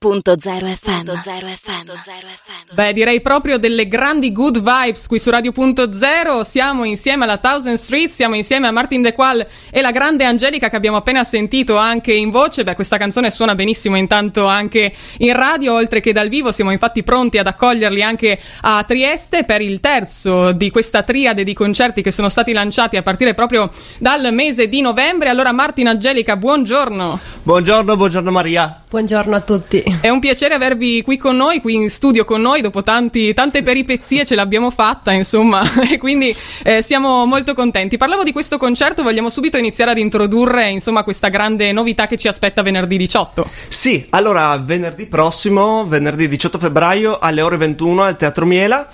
Punto zero FM. Zero FM. Zero FM. Beh, direi proprio delle grandi good vibes qui su Radio Punto Zero. Siamo insieme alla Thousand Street, siamo insieme a Martin De Qual e la grande Angelica che abbiamo appena sentito anche in voce. Beh, questa canzone suona benissimo intanto anche in radio, oltre che dal vivo. Siamo infatti pronti ad accoglierli anche a Trieste per il terzo di questa triade di concerti che sono stati lanciati a partire proprio dal mese di novembre. Allora, Martin, Angelica, buongiorno. Buongiorno, buongiorno Maria. Buongiorno a tutti. È un piacere avervi qui con noi, qui in studio con noi, dopo tanti, tante peripezie ce l'abbiamo fatta, insomma, e quindi eh, siamo molto contenti. Parlavo di questo concerto, vogliamo subito iniziare ad introdurre, insomma, questa grande novità che ci aspetta venerdì 18. Sì, allora venerdì prossimo, venerdì 18 febbraio alle ore 21 al Teatro Miela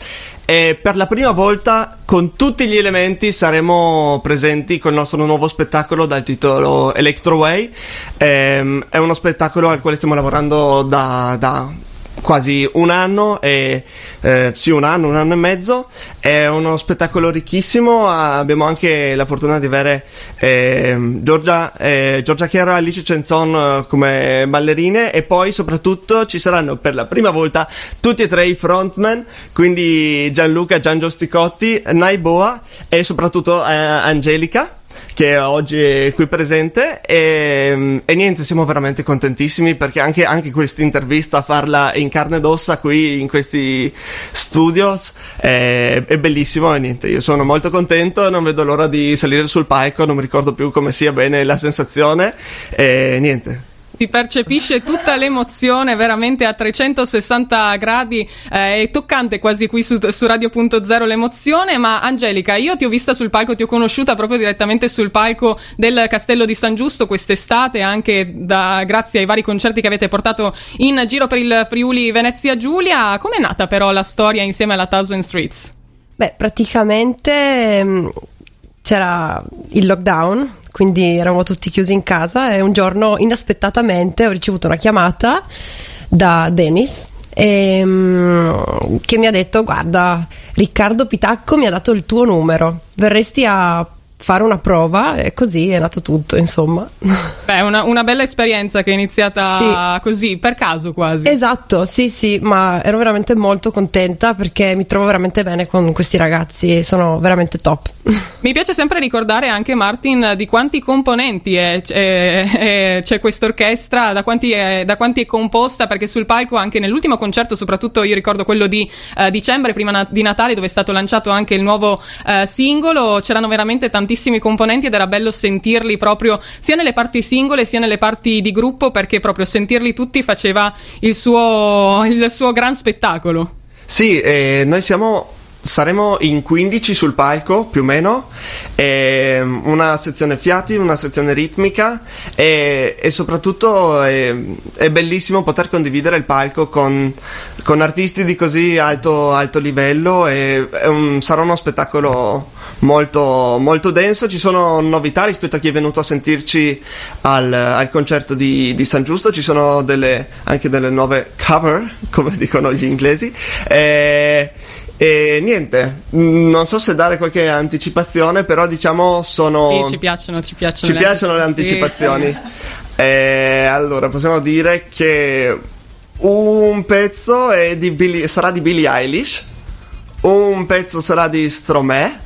e per la prima volta con tutti gli elementi saremo presenti con il nostro nuovo spettacolo dal titolo Electroway. Ehm, è uno spettacolo al quale stiamo lavorando da, da quasi un anno, e, eh, sì un anno, un anno e mezzo, è uno spettacolo ricchissimo, abbiamo anche la fortuna di avere eh, Giorgia, eh, Giorgia Chiaro e Alice Cenzon eh, come ballerine. E poi soprattutto ci saranno per la prima volta tutti e tre i frontman, quindi Gianluca, Giangio Sticotti, Naiboa e soprattutto eh, Angelica che oggi è qui presente e, e, niente, siamo veramente contentissimi perché anche, anche questa intervista, farla in carne ed ossa qui in questi studios è, è bellissimo e niente, io sono molto contento, non vedo l'ora di salire sul palco, non mi ricordo più come sia bene la sensazione e niente si percepisce tutta l'emozione veramente a 360 gradi, eh, è toccante quasi qui su, su Radio.0 l'emozione, ma Angelica, io ti ho vista sul palco, ti ho conosciuta proprio direttamente sul palco del Castello di San Giusto quest'estate, anche da, grazie ai vari concerti che avete portato in giro per il Friuli Venezia Giulia. Com'è nata però la storia insieme alla Thousand Streets? Beh, praticamente mm, c'era il lockdown, quindi eravamo tutti chiusi in casa e un giorno inaspettatamente ho ricevuto una chiamata da Dennis e, um, che mi ha detto guarda Riccardo Pitacco mi ha dato il tuo numero. Verresti a fare una prova e così è nato tutto, insomma. Beh, una, una bella esperienza che è iniziata sì. così, per caso quasi. Esatto, sì, sì, ma ero veramente molto contenta perché mi trovo veramente bene con questi ragazzi, sono veramente top. Mi piace sempre ricordare anche Martin di quanti componenti è, è, è, c'è questa orchestra, da quanti, è, da quanti, è, composta, perché sul palco anche nell'ultimo concerto, soprattutto io ricordo quello di uh, dicembre, prima na- di Natale, dove è stato lanciato anche il nuovo uh, singolo, c'erano veramente tantissimi tantissimi componenti ed era bello sentirli proprio sia nelle parti singole sia nelle parti di gruppo perché proprio sentirli tutti faceva il suo, il suo gran spettacolo. Sì, eh, noi siamo saremo in 15 sul palco più o meno, una sezione fiati, una sezione ritmica e, e soprattutto è, è, bellissimo poter condividere il palco con, con artisti di così alto, alto livello e un, sarà uno spettacolo molto, molto denso. Ci sono novità rispetto a chi è venuto a sentirci al, al concerto di, di, San Giusto. Ci sono delle, anche delle nuove cover, come dicono gli inglesi. E, e niente, non so se dare qualche anticipazione, però diciamo sono. Sì, ci piacciono, ci piacciono. Ci le piacciono le anticipazioni. Sì. E allora possiamo dire che un pezzo di Billie, sarà di Billie Eilish, un pezzo sarà di Stromae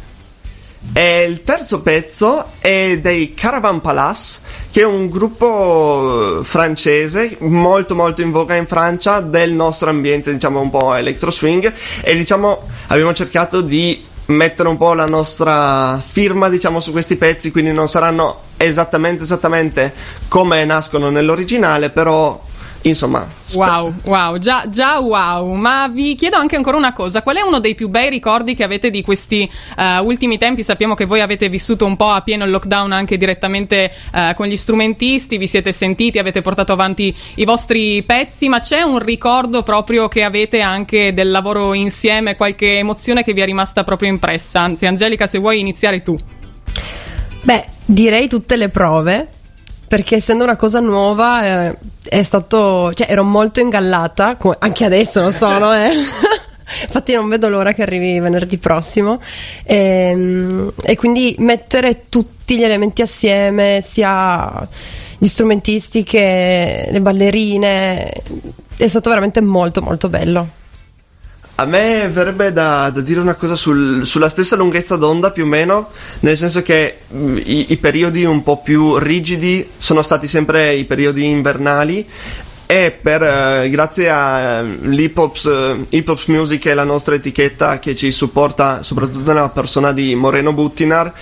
e il terzo pezzo è dei Caravan Palace, che è un gruppo francese molto molto in voga in Francia del nostro ambiente, diciamo un po' electro swing. E diciamo abbiamo cercato di mettere un po' la nostra firma diciamo su questi pezzi, quindi non saranno esattamente esattamente come nascono nell'originale, però Insomma, wow, wow, già, già, wow. Ma vi chiedo anche ancora una cosa: qual è uno dei più bei ricordi che avete di questi uh, ultimi tempi? Sappiamo che voi avete vissuto un po' a pieno il lockdown anche direttamente uh, con gli strumentisti, vi siete sentiti, avete portato avanti i vostri pezzi, ma c'è un ricordo proprio che avete anche del lavoro insieme, qualche emozione che vi è rimasta proprio impressa? Anzi, Angelica, se vuoi iniziare tu. Beh, direi tutte le prove perché essendo una cosa nuova eh, è stato cioè ero molto ingallata come anche adesso lo sono eh. infatti non vedo l'ora che arrivi venerdì prossimo e, ehm, e, quindi mettere tutti gli elementi assieme sia gli strumentisti che le ballerine. È stato veramente molto molto bello. A me verrebbe da, da dire una cosa sul, sulla stessa lunghezza d'onda più o meno, nel senso che mh, i, i periodi un po' più rigidi sono stati sempre i periodi invernali e per, eh, grazie all'hip hop eh, music e la nostra etichetta che ci supporta soprattutto nella persona di Moreno Buttinar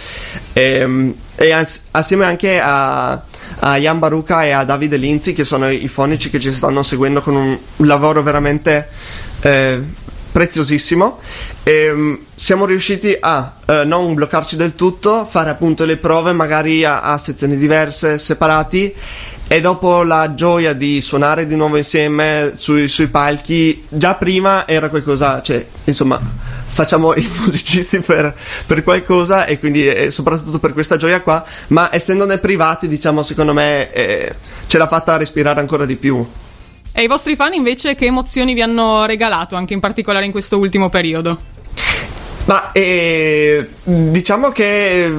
ehm, e, e assieme anche a, a Jan Baruca e a Davide Linzi che sono i fonici che ci stanno seguendo con un lavoro veramente eh, preziosissimo e, siamo riusciti a eh, non bloccarci del tutto fare appunto le prove magari a, a sezioni diverse separati e dopo la gioia di suonare di nuovo insieme sui, sui palchi, già prima era qualcosa, cioè, insomma, facciamo i musicisti per, per qualcosa e quindi eh, soprattutto per questa gioia qua, ma essendone privati, diciamo, secondo me eh, ce l'ha fatta respirare ancora di più. E i vostri fan invece che emozioni vi hanno regalato, anche in particolare in questo ultimo periodo? Ma eh, diciamo che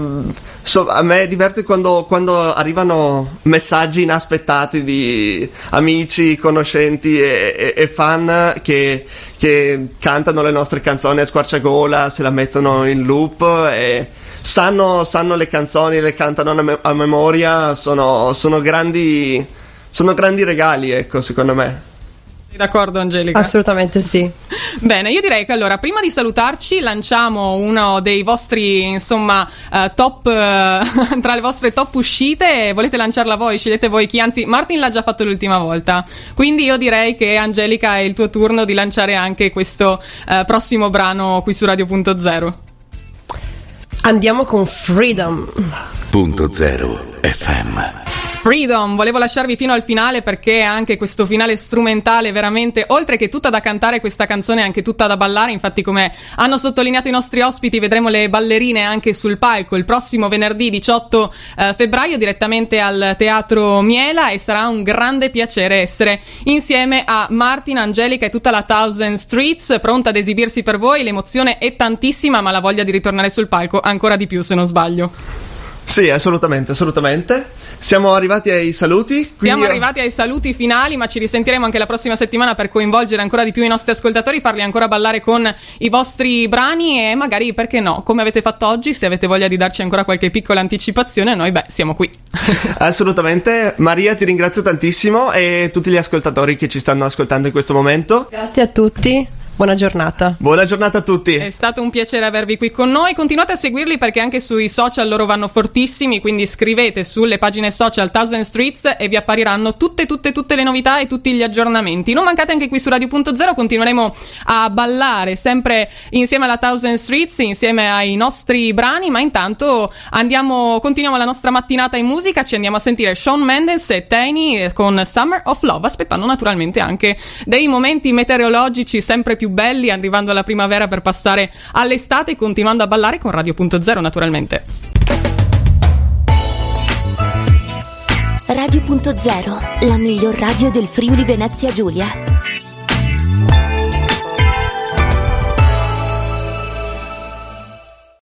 So, a me diverte quando, quando, arrivano messaggi inaspettati di amici, conoscenti e, e, e fan che, che, cantano le nostre canzoni a squarciagola, se la mettono in loop e sanno, sanno le canzoni, le cantano a, me- a memoria, sono, sono, grandi, sono grandi regali, ecco, secondo me. D'accordo Angelica? Assolutamente sì. Bene, io direi che allora prima di salutarci lanciamo uno dei vostri insomma uh, top uh, tra le vostre top uscite, volete lanciarla voi, scegliete voi chi, anzi Martin l'ha già fatto l'ultima volta, quindi io direi che Angelica è il tuo turno di lanciare anche questo uh, prossimo brano qui su Radio.0. Andiamo con Freedom. Punto zero FM. Freedom, volevo lasciarvi fino al finale perché anche questo finale strumentale veramente, oltre che tutta da cantare, questa canzone è anche tutta da ballare, infatti come hanno sottolineato i nostri ospiti vedremo le ballerine anche sul palco il prossimo venerdì 18 eh, febbraio direttamente al Teatro Miela e sarà un grande piacere essere insieme a Martin, Angelica e tutta la Thousand Streets pronta ad esibirsi per voi, l'emozione è tantissima ma la voglia di ritornare sul palco ancora di più se non sbaglio. Sì, assolutamente, assolutamente. Siamo arrivati ai saluti. Siamo io... arrivati ai saluti finali, ma ci risentiremo anche la prossima settimana per coinvolgere ancora di più i nostri ascoltatori, farli ancora ballare con i vostri brani e magari, perché no, come avete fatto oggi, se avete voglia di darci ancora qualche piccola anticipazione, noi beh, siamo qui. Assolutamente. Maria, ti ringrazio tantissimo e tutti gli ascoltatori che ci stanno ascoltando in questo momento. Grazie a tutti. Buona giornata. Buona giornata a tutti. È stato un piacere avervi qui con noi. Continuate a seguirli perché anche sui social loro vanno fortissimi. Quindi scrivete sulle pagine social Thousand Streets e vi appariranno tutte, tutte, tutte le novità e tutti gli aggiornamenti. Non mancate anche qui su Radio.0. Continueremo a ballare sempre insieme alla Thousand Streets, insieme ai nostri brani. Ma intanto andiamo, continuiamo la nostra mattinata in musica. Ci andiamo a sentire Sean Mendes e Tiny con Summer of Love. Aspettando naturalmente anche dei momenti meteorologici sempre più più belli, arrivando alla primavera per passare all'estate continuando a ballare con Radio.0 naturalmente. Radio.0, la miglior radio del Friuli Venezia Giulia.